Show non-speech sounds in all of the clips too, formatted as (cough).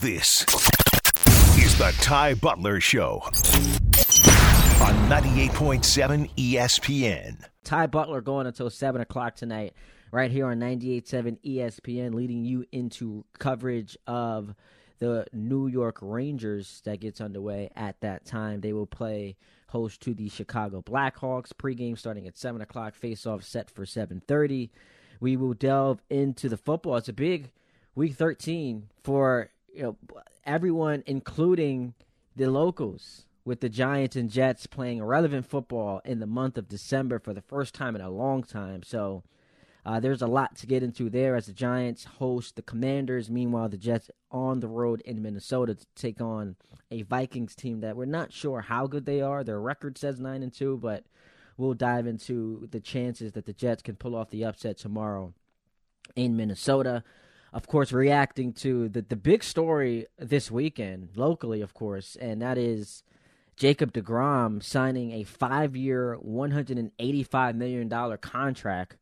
This is the Ty Butler Show on 98.7 ESPN. Ty Butler going until 7 o'clock tonight, right here on 98.7 ESPN, leading you into coverage of the New York Rangers that gets underway at that time. They will play host to the Chicago Blackhawks. Pregame starting at 7 o'clock, face-off set for 7.30. We will delve into the football. It's a big week 13 for you know everyone, including the locals, with the Giants and Jets playing relevant football in the month of December for the first time in a long time. So uh, there's a lot to get into there as the Giants host the Commanders. Meanwhile, the Jets on the road in Minnesota to take on a Vikings team that we're not sure how good they are. Their record says nine and two, but we'll dive into the chances that the Jets can pull off the upset tomorrow in Minnesota. Of course, reacting to the the big story this weekend locally, of course, and that is Jacob DeGrom signing a five year, $185 million contract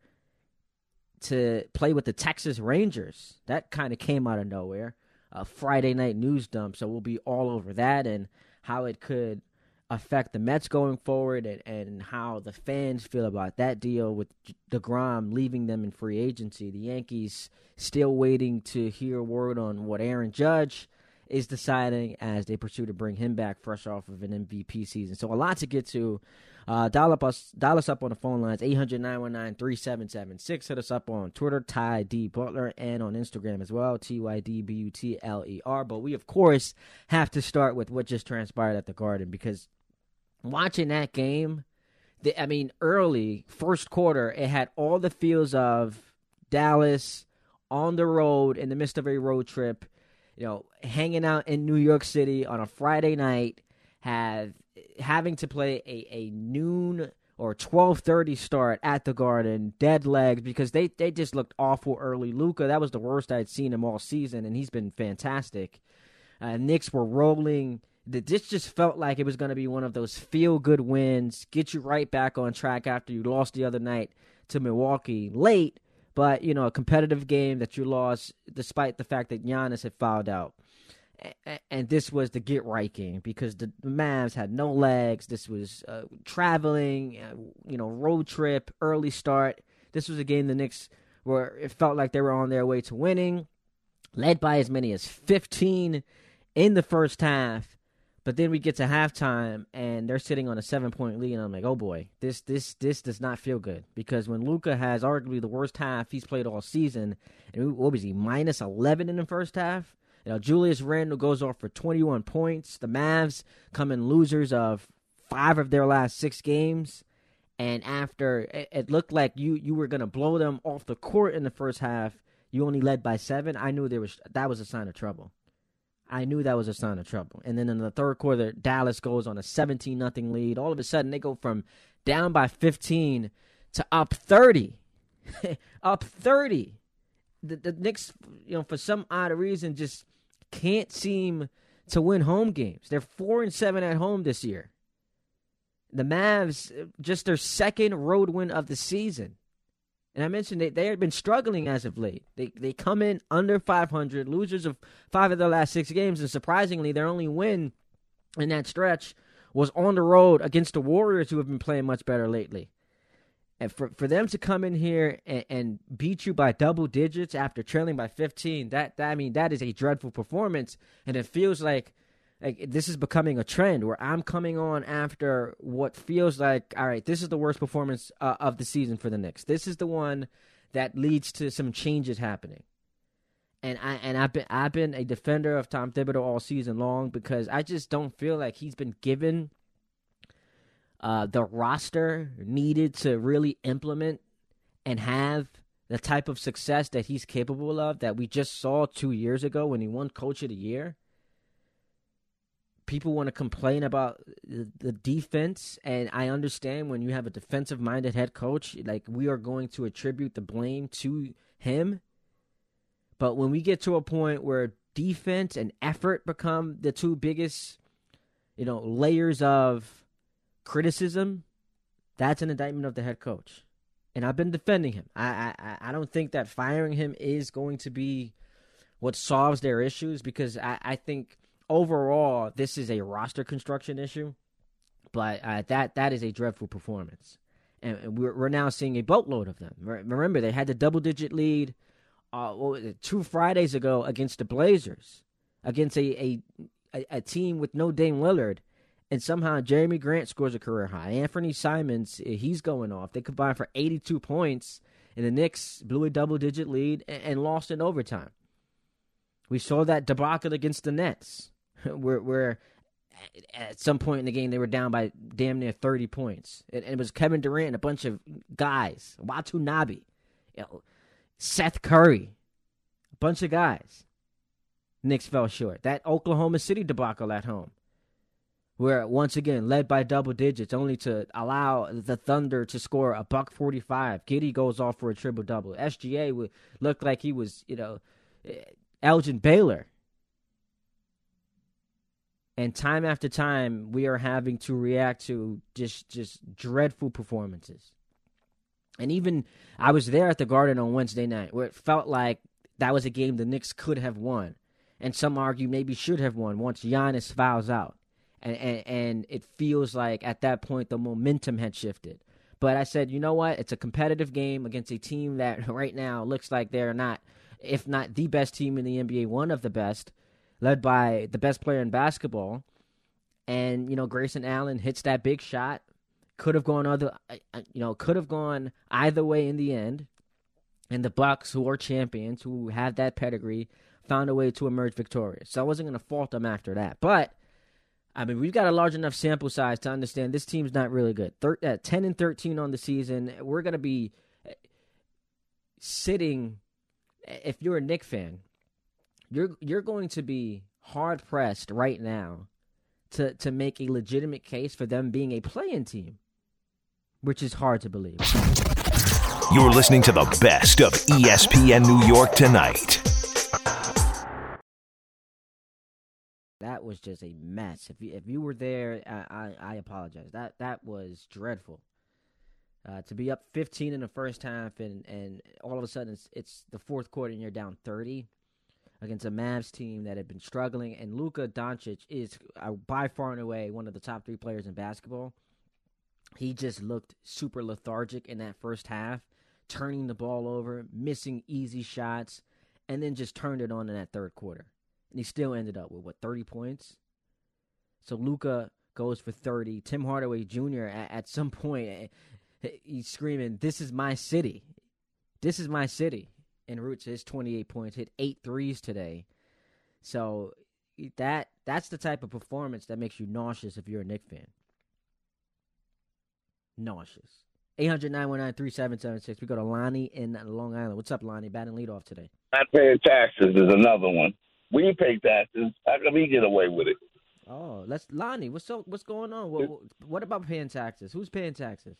to play with the Texas Rangers. That kind of came out of nowhere. A Friday night news dump. So we'll be all over that and how it could affect the Mets going forward and, and how the fans feel about that deal with DeGrom leaving them in free agency. The Yankees still waiting to hear word on what Aaron Judge is deciding as they pursue to bring him back fresh off of an MVP season. So a lot to get to. Uh, dial, up us, dial us up on the phone lines, 800-919-3776. Hit us up on Twitter, Ty D. Butler, and on Instagram as well, T-Y-D-B-U-T-L-E-R. But we, of course, have to start with what just transpired at the Garden because watching that game, the, I mean, early, first quarter, it had all the feels of Dallas on the road in the midst of a road trip – you know, hanging out in New York City on a Friday night, have having to play a, a noon or 12:30 start at the Garden, dead legs because they they just looked awful early. Luka, that was the worst I'd seen him all season, and he's been fantastic. Uh, Knicks were rolling. This just felt like it was going to be one of those feel good wins, get you right back on track after you lost the other night to Milwaukee late but you know a competitive game that you lost despite the fact that Giannis had fouled out. And this was the get right game because the, Mavs had no legs. This was uh, traveling, uh, you know, road trip, early start. This was a game the Knicks were. It felt like they were on their way to winning, led by as many as 15 in the first half but then we get to halftime and they're sitting on a seven point lead, and I'm like, oh boy, this this this does not feel good because when Luka has arguably the worst half he's played all season, and what was he minus eleven in the first half? You know, Julius Randle goes off for 21 points. The Mavs come in losers of five of their last six games, and after it, it looked like you you were gonna blow them off the court in the first half, you only led by seven. I knew there was that was a sign of trouble. I knew that was a sign of trouble. And then in the third quarter, Dallas goes on a 17 nothing lead. All of a sudden, they go from down by 15 to up 30. (laughs) up 30. The, the Knicks, you know, for some odd reason, just can't seem to win home games. They're 4 and 7 at home this year. The Mavs, uh, just their second road win of the season. And I mentioned they, they had been struggling as of late. They they come in under 500, losers of five of their last six games, and surprisingly, their only win in that stretch was on the road against the Warriors, who have been playing much better lately. And for for them to come in here and, and beat you by double digits after trailing by 15, that, that I mean that is a dreadful performance, and it feels like like this is becoming a trend where I'm coming on after what feels like all right, this is the worst performance uh, of the season for the Knicks. This is the one that leads to some changes happening. And I and I've been I've been a defender of Tom Thibodeau all season long because I just don't feel like he's been given uh, the roster needed to really implement and have the type of success that he's capable of that we just saw two years ago when he won Coach of the Year people want to complain about the defense, and I understand when you have a defensive minded head coach, like we are going to attribute the blame to him. But when we get to a point where defense and effort become the two biggest, you know, layers of criticism, that's an indictment of the head coach. And I've been defending him. I I, I don't think that firing him is going to be what solves their issues because I, I think overall this is a roster construction issue, but uh, that that is a dreadful performance, and we're we're now seeing a boatload of them. Remember, they had the double digit lead uh, two Fridays ago against the Blazers, against a, a a team with no Dame Lillard, and somehow Jerami Grant scores a career high. Anfernee Simons, eh, he's going off. They combined for 82 points, and the Knicks blew a double digit lead and, and lost in overtime. We saw that debacle against the Nets, (laughs) where, where at some point in the game they were down by damn near 30 points. And, and it was Kevin Durant and a bunch of guys, Watanabe, you know, Seth Curry, a bunch of guys. Knicks fell short. That Oklahoma City debacle at home, where once again led by double digits, only to allow the Thunder to score a buck forty-five. Giddey goes off for a triple double. SGA would look like he was, you know, eh, Elgin Baylor. And time after time, we are having to react to just just dreadful performances. And even I was there at the Garden on Wednesday night, where it felt like that was a game the Knicks could have won, and some argue maybe should have won once Giannis fouls out, and and, and it feels like at that point the momentum had shifted. But I said, you know what? It's a competitive game against a team that (laughs) right now looks like they're not if not the best team in the NBA, one of the best, led by the best player in basketball. And you know, Grayson Allen hits that big shot. Could have gone other, uh, uh, you know, could have gone either way in the end. And the Bucks, who are champions, who have that pedigree, found a way to emerge victorious. So I wasn't going to fault them after that. But I mean, we've got a large enough sample size to understand this team's not really good. Thir- uh, Ten and thirteen on the season. We're going to be uh, sitting if you're a Knick fan, you're you're going to be hard pressed right now to to make a legitimate case for them being a play-in team, which is hard to believe. You're listening to the best of ESPN New York tonight. That was just a mess. If you if you were there, I, I, I apologize. That that was dreadful. Uh, to be up 15 in the first half and, and all of a sudden it's, it's the fourth quarter and you're down 30 against a Mavs team that had been struggling. And Luka Doncic is uh, by far and away one of the top three players in basketball. He just looked super lethargic in that first half, turning the ball over, missing easy shots, and then just turned it on in that third quarter. And he still ended up with, what, 30 points? So Luka goes for 30. Tim Hardaway Jr. at, at some point eh, he's screaming, "This is my city, this is my city." And Roots his 28 points, hit eight threes today. So that that's the type of performance that makes you nauseous if you're a Knick fan. Nauseous. 800 3776 We go to Lonnie in Long Island. What's up, Lonnie? Batting lead off today. Not paying taxes is another one. We pay taxes. How come we get away with it? Oh, let's Lonnie. What's so, what's going on? What, what about paying taxes? Who's paying taxes?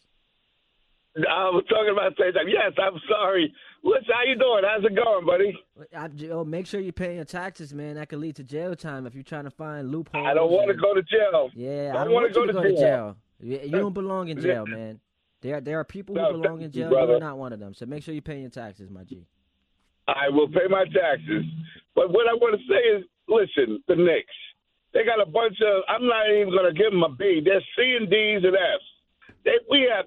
I was talking about same time. Yes, I'm sorry. What's how you doing? How's it going, buddy? I, oh, make sure you pay your taxes, man. That could lead to jail time if you're trying to find loopholes. I don't want to go to jail. Yeah, I don't, want, to go, to, go jail. to jail. You, you don't belong in jail, man. There, there are people who no, belong in jail. You're not one of them. So make sure you pay your taxes, my G. I will pay my taxes. But what I want to say is, listen, the Knicks, they got a bunch of. I'm not even going to give them a B. They're C and D's and F's. They, we have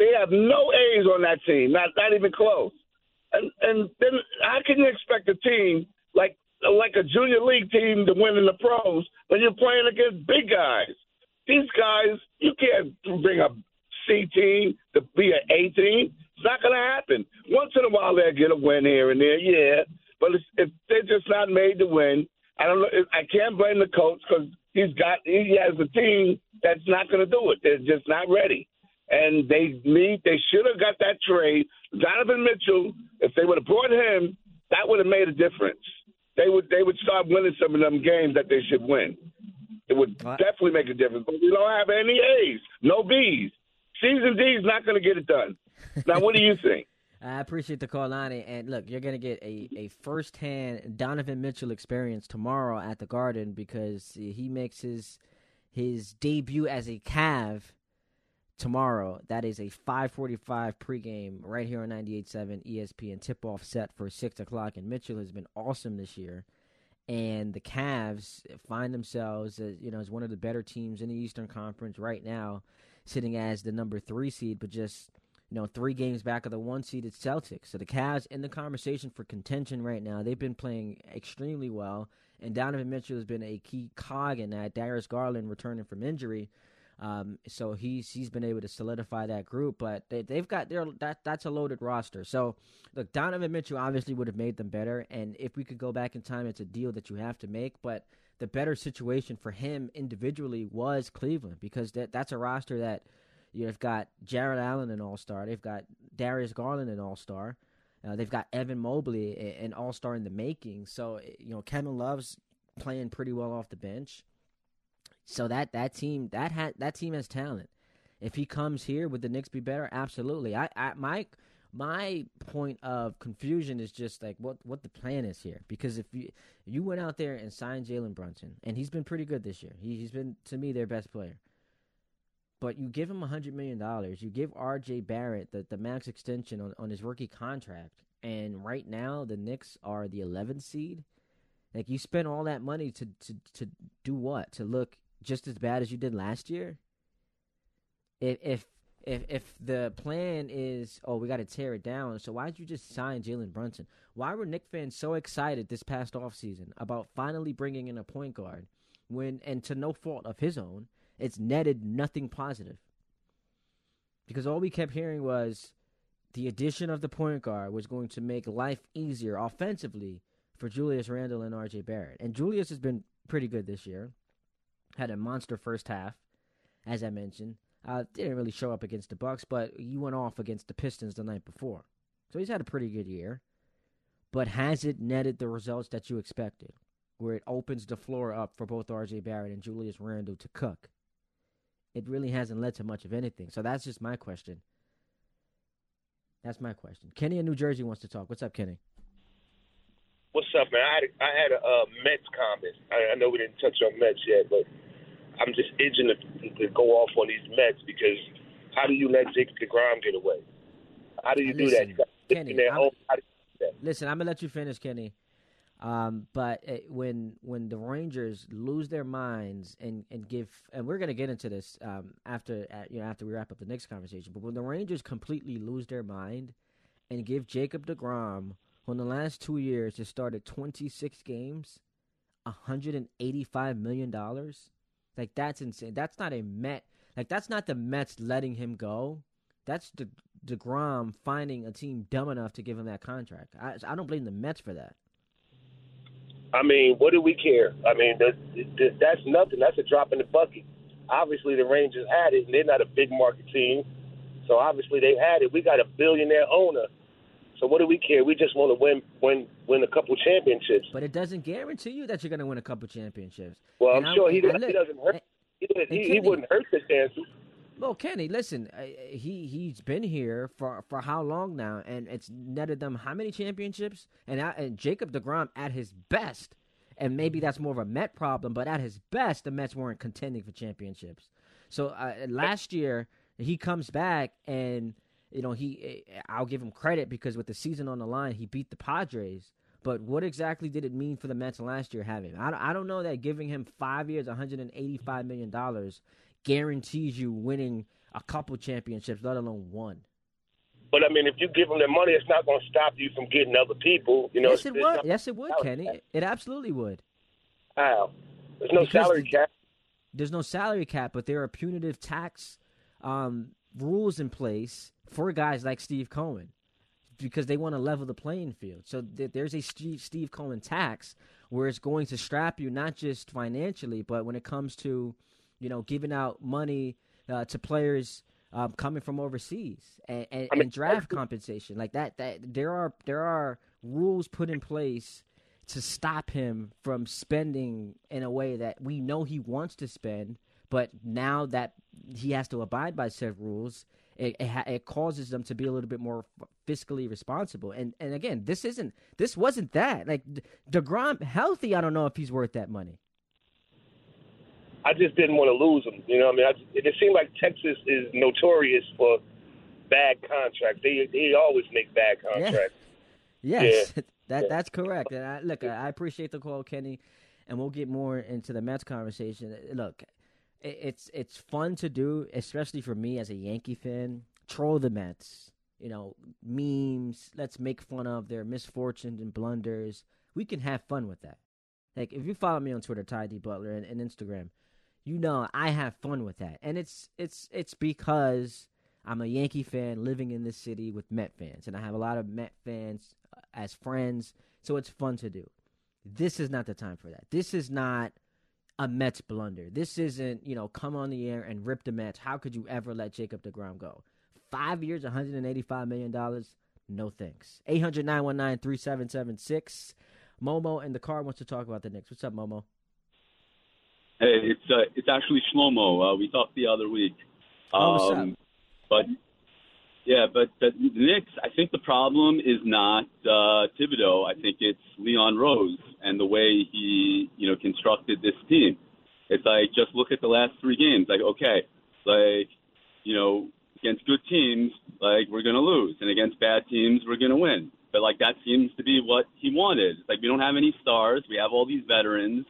they have no A's on that team, not not even close. And and then how can you expect a team like like a junior league team to win in the pros when you're playing against big guys? These guys, you can't bring a C team to be an A team. It's not going to happen. Once in a while they'll get a win here and there, yeah. But if they're just not made to win, I don't know. I can't blame the coach because he's got he has a team that's not going to do it. They're just not ready and they need they should have got that trade. Donovan Mitchell, if they would have brought him, that would have made a difference. They would they would start winning some of them games that they should win. It would what? definitely make a difference. But we don't have any A's, no B's. And D's not going to get it done. Now, what do you (laughs) think? I appreciate the call, Lonnie. And look, you're going to get a, a first hand Donovan Mitchell experience tomorrow at the Garden because he makes his his debut as a Cav tomorrow. That is a 5:45 pregame right here on 98.7 ESPN tip-off set for six o'clock. And Mitchell has been awesome this year, and the Cavs find themselves, as, you know, as one of the better teams in the Eastern Conference right now, sitting as the number three seed, but just you know three games back of the one seeded Celtics. So the Cavs in the conversation for contention right now. They've been playing extremely well, and Donovan Mitchell has been a key cog in that. Darius Garland returning from injury. Um, so he's he's been able to solidify that group, but they, they've got their that that's a loaded roster. So look, Donovan Mitchell obviously would have made them better, and if we could go back in time, it's a deal that you have to make. But the better situation for him individually was Cleveland because that that's a roster that you've got Jarrett Allen an All Star, they've got Darius Garland an All Star. Uh, they've got Evan Mobley, an All Star in the making. So you know Kevin Love's playing pretty well off the bench. So that that team that ha- that team has talent. If he comes here, would the Knicks be better? Absolutely. I, I my my point of confusion is just like what what the plan is here. Because if you you went out there and signed Jalen Brunson, and he's been pretty good this year. He, he's been to me their best player. But you give him hundred million dollars. You give R.J. Barrett the, the max extension on, on his rookie contract, and right now the Knicks are the 11th seed. Like you spend all that money to to to do what? To look just as bad as you did last year? If if if if the plan is oh we got to tear it down, so why did you just sign Jalen Brunson? Why were Knick fans so excited this past offseason about finally bringing in a point guard when and to no fault of his own, it's netted nothing positive. Because all we kept hearing was the addition of the point guard was going to make life easier offensively for Julius Randle and RJ Barrett. And Julius has been pretty good this year had a monster first half, as I mentioned. Uh, didn't really show up against the Bucks, but he went off against the Pistons the night before. So he's had a pretty good year. But has it netted the results that you expected? Where it opens the floor up for both RJ Barrett and Julius Randle to cook. It really hasn't led to much of anything. So that's just my question. That's my question. Kenny in New Jersey wants to talk. What's up, Kenny? What's up, man? I had had a uh, Mets comment. I, I know we didn't touch on Mets yet, but I'm just itching to, to go off on these Mets because how do you let Jacob Degrom get away? How do you listen, do that? You Kenny, I'm, that? listen, I'm gonna let you finish, Kenny. Um, but it, when when the Rangers lose their minds and, and give and we're gonna get into this um, after uh, you know after we wrap up the next conversation. But when the Rangers completely lose their mind and give Jacob Degrom who in the last two years has started 26 games, 185 million dollars. Like that's insane. That's not a Met. Like that's not the Mets letting him go. That's the Degrom finding a team dumb enough to give him that contract. I I don't blame the Mets for that. I mean, what do we care? I mean, that's nothing. That's a drop in the bucket. Obviously, the Rangers had it, and they're not a big market team, so obviously they had it. We got a billionaire owner so what do we care? We just want to win, win, win a couple championships. But it doesn't guarantee you that you're going to win a couple championships. Well, and I'm sure he, does, he doesn't hurt. He, he, he, wouldn't hurt the chances. Well, Kenny, listen, he he's been here for for how long now, and it's netted them how many championships? And, and Jacob Degrom at his best, and maybe that's more of a Met problem, but at his best, the Mets weren't contending for championships. So uh, last year he comes back and you know, he eh, I'll give him credit because with the season on the line, he beat the Padres. But what exactly did it mean for the Mets last year having? I, I don't know that giving him five years, $185 million guarantees you winning a couple championships, let alone one. But I mean, if you give them the money, it's not going to stop you from getting other people. You know, yes, it would. Yes, it would, Kenny. It absolutely would. How? There's no because salary cap. There's no salary cap, but there are punitive tax um, rules in place for guys like Steve Cohen because they want to level the playing field. So th- there's a Steve, Steve Cohen tax where it's going to strap you not just financially, but when it comes to, you know, giving out money uh, to players um, coming from overseas and, and, I mean, and draft compensation like that. That there are there are rules put in place to stop him from spending in a way that we know he wants to spend, but now that he has to abide by said rules, it, it, it, causes them to be a little bit more fiscally responsible. And and again, this isn't this wasn't that like Degrom healthy. I don't know if he's worth that money. I just didn't want to lose him. You know, I mean, I, it, it seemed like Texas is notorious for bad contracts. They they always make bad contracts. Yeah. Yes, Yeah. (laughs) that Yeah. that's correct. And I, look, I appreciate the call, Kenny, and we'll get more into the Mets conversation. Look, it's it's fun to do, especially for me as a Yankee fan. Troll the Mets, you know, memes. Let's make fun of their misfortunes and blunders. We can have fun with that. Like if you follow me on Twitter, Ty D Butler, and, and Instagram, you know I have fun with that, and it's it's it's because I'm a Yankee fan living in this city with Met fans, and I have a lot of Met fans uh, as friends, so it's fun to do. This is not the time for that. This is not a Mets blunder. This isn't, you know, come on the air and rip the Mets. How could you ever let Jacob DeGrom go? Five years, $185 million? No thanks. 800 919 3776. Momo in the car wants to talk about the Knicks. What's up, Momo? Hey, it's uh, it's actually Shlomo. Uh, we talked the other week. Oh, what's up? But yeah, but the Knicks. I think the problem is not uh, Thibodeau. I think it's Leon Rose and the way he you know constructed this team. It's like just look at the last three games. Like okay, like you know against good teams, like we're gonna lose, and against bad teams, we're gonna win. But like that seems to be what he wanted. It's like we don't have any stars. We have all these veterans,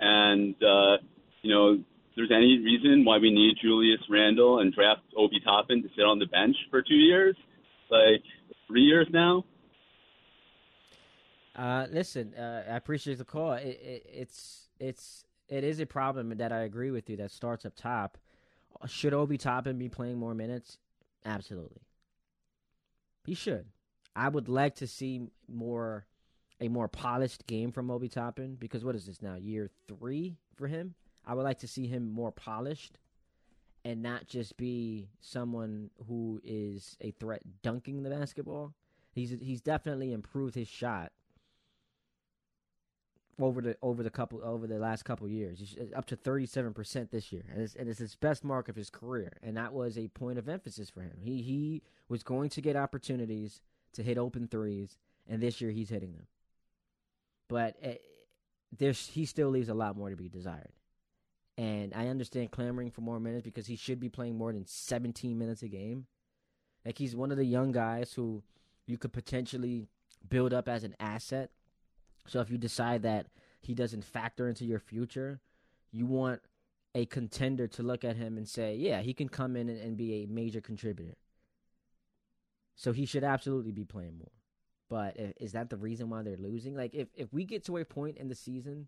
and uh, you know there's any reason why we need Julius Randle and draft Obi Toppin to sit on the bench for two years, like three years now. Uh, listen, uh, I appreciate the call. It, it, it's it's it is a problem that I agree with you that starts up top. Should Obi Toppin be playing more minutes? Absolutely, he should. I would like to see more a more polished game from Obi Toppin because what is this now year three for him? I would like to see him more polished and not just be someone who is a threat dunking the basketball. He's he's definitely improved his shot over the over the couple over the last couple years. He's uh, up to thirty seven percent this year, and it's, and it's his best mark of his career. And that was a point of emphasis for him. He he was going to get opportunities to hit open threes, and this year he's hitting them. But uh, there's he still leaves a lot more to be desired. And I understand clamoring for more minutes because he should be playing more than 17 minutes a game. Like he's one of the young guys who you could potentially build up as an asset. So if you decide that he doesn't factor into your future, you want a contender to look at him and say, yeah, he can come in and, and be a major contributor. So he should absolutely be playing more. But is that the reason why they're losing? Like if, if we get to a point in the season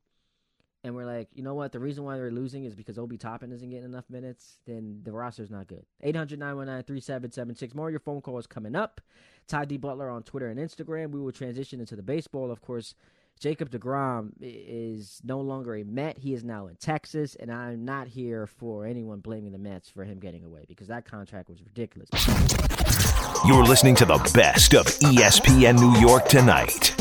and we're like, you know what, the reason why they're losing is because Obi Toppin isn't getting enough minutes, then the roster's not good. 800 919 3776. More of your phone calls coming up. Ty D. Butler on Twitter and Instagram. We will transition into the baseball. Of course, Jacob DeGrom is no longer a Met. He is now in Texas, and I'm not here for anyone blaming the Mets for him getting away because that contract was ridiculous. You're listening to the best of ESPN New York tonight.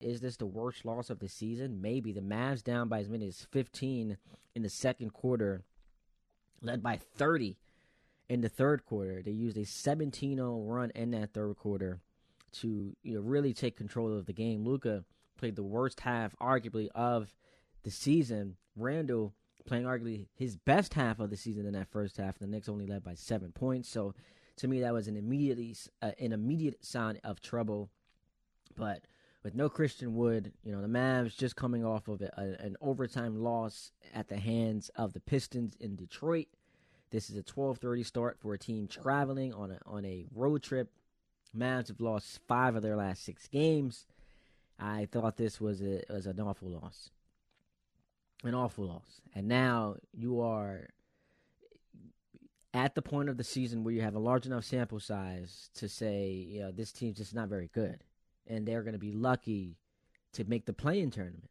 Is this the worst loss of the season? Maybe. The Mavs down by as many as 15 in the second quarter, led by 30 in the third quarter. They used a 17 0 run in that third quarter to you know, really take control of the game. Luka played the worst half, arguably, of the season. Randle playing arguably his best half of the season in that first half. The Knicks only led by seven points. So to me, that was an immediately uh, an immediate sign of trouble. But with no Christian Wood, you know the Mavs just coming off of a, a, an overtime loss at the hands of the Pistons in Detroit. This is a 12:30 start for a team traveling on a on a road trip. Mavs have lost five of their last six games. I thought this was a was an awful loss, an awful loss. And now you are at the point of the season where you have a large enough sample size to say, you know, this team's just not very good, and they're going to be lucky to make the play-in tournament.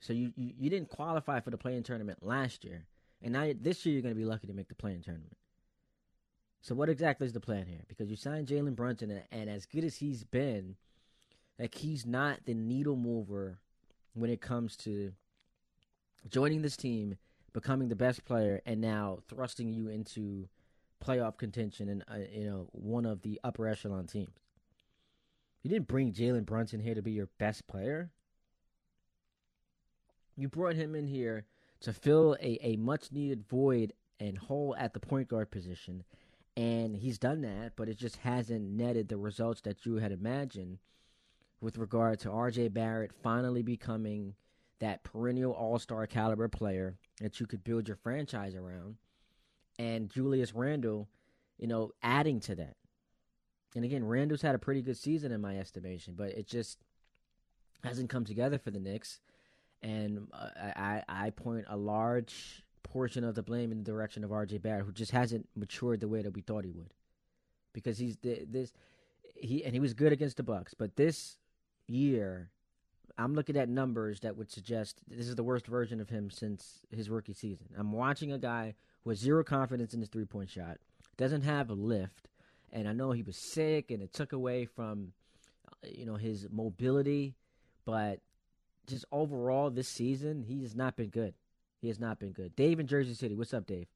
So you, you you didn't qualify for the play-in tournament last year, and now this year you're going to be lucky to make the play-in tournament. So what exactly is the plan here? Because you signed Jalen Brunson, and, and as good as he's been, like he's not the needle mover when it comes to joining this team, becoming the best player, and now thrusting you into playoff contention and uh, you know one of the upper echelon teams. You didn't bring Jalen Brunson here to be your best player. You brought him in here to fill a, a much needed void and hole at the point guard position. And he's done that, but it just hasn't netted the results that you had imagined with regard to RJ Barrett finally becoming that perennial all star caliber player that you could build your franchise around. And Julius Randle, you know, adding to that. And again, Randle's had a pretty good season in my estimation, but it just hasn't come together for the Knicks. And uh, I, I point a large portion of the blame in the direction of RJ Barrett, who just hasn't matured the way that we thought he would. Because he's this he and he was good against the Bucks, but this year I'm looking at numbers that would suggest this is the worst version of him since his rookie season. I'm watching a guy who has zero confidence in his three point shot, doesn't have a lift, and I know he was sick and it took away from you know his mobility, but just overall this season he has not been good. He has not been good. Dave in Jersey City, what's up, Dave?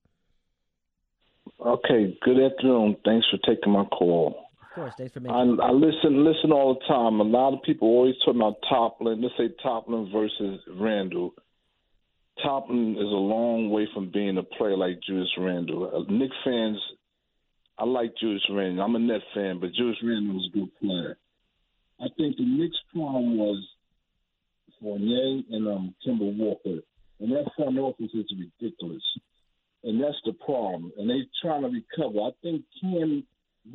Okay, good afternoon. Thanks for taking my call. Of course, thanks for making. I, I listen, listen all the time. A lot of people always talk about Toppin. Let's say Toppin versus Randle. Toppin is a long way from being a player like Julius Randle. Uh, Knick fans, I like Julius Randle. I'm a Net fan, but Julius Randle was a good player. I think the Knicks' problem was Fournier and um, Kemba Walker and that front office is ridiculous. And that's the problem. And they're trying to recover. I think Cam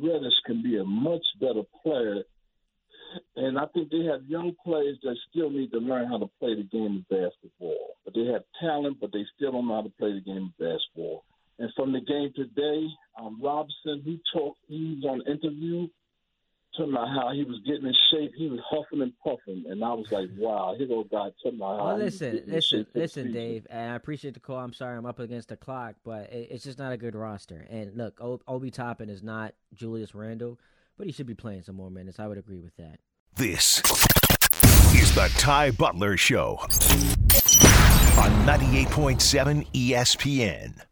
Reddish can be a much better player. And I think they have young players that still need to learn how to play the game of basketball. But they have talent, but they still don't know how to play the game of basketball. And from the game today, um, Robinson, he talked, he was on interview talking about how he was getting in shape. He was huffing and puffing, and I was like, "Wow, here go guy talking about how." Oh, listen, listen, listen, Dave. And I appreciate the call. I'm sorry, I'm up against the clock, but it's just not a good roster. And look, Obi Toppin is not Julius Randle, but he should be playing some more minutes. I would agree with that. This is the Ty Butler Show on 98.7 ESPN.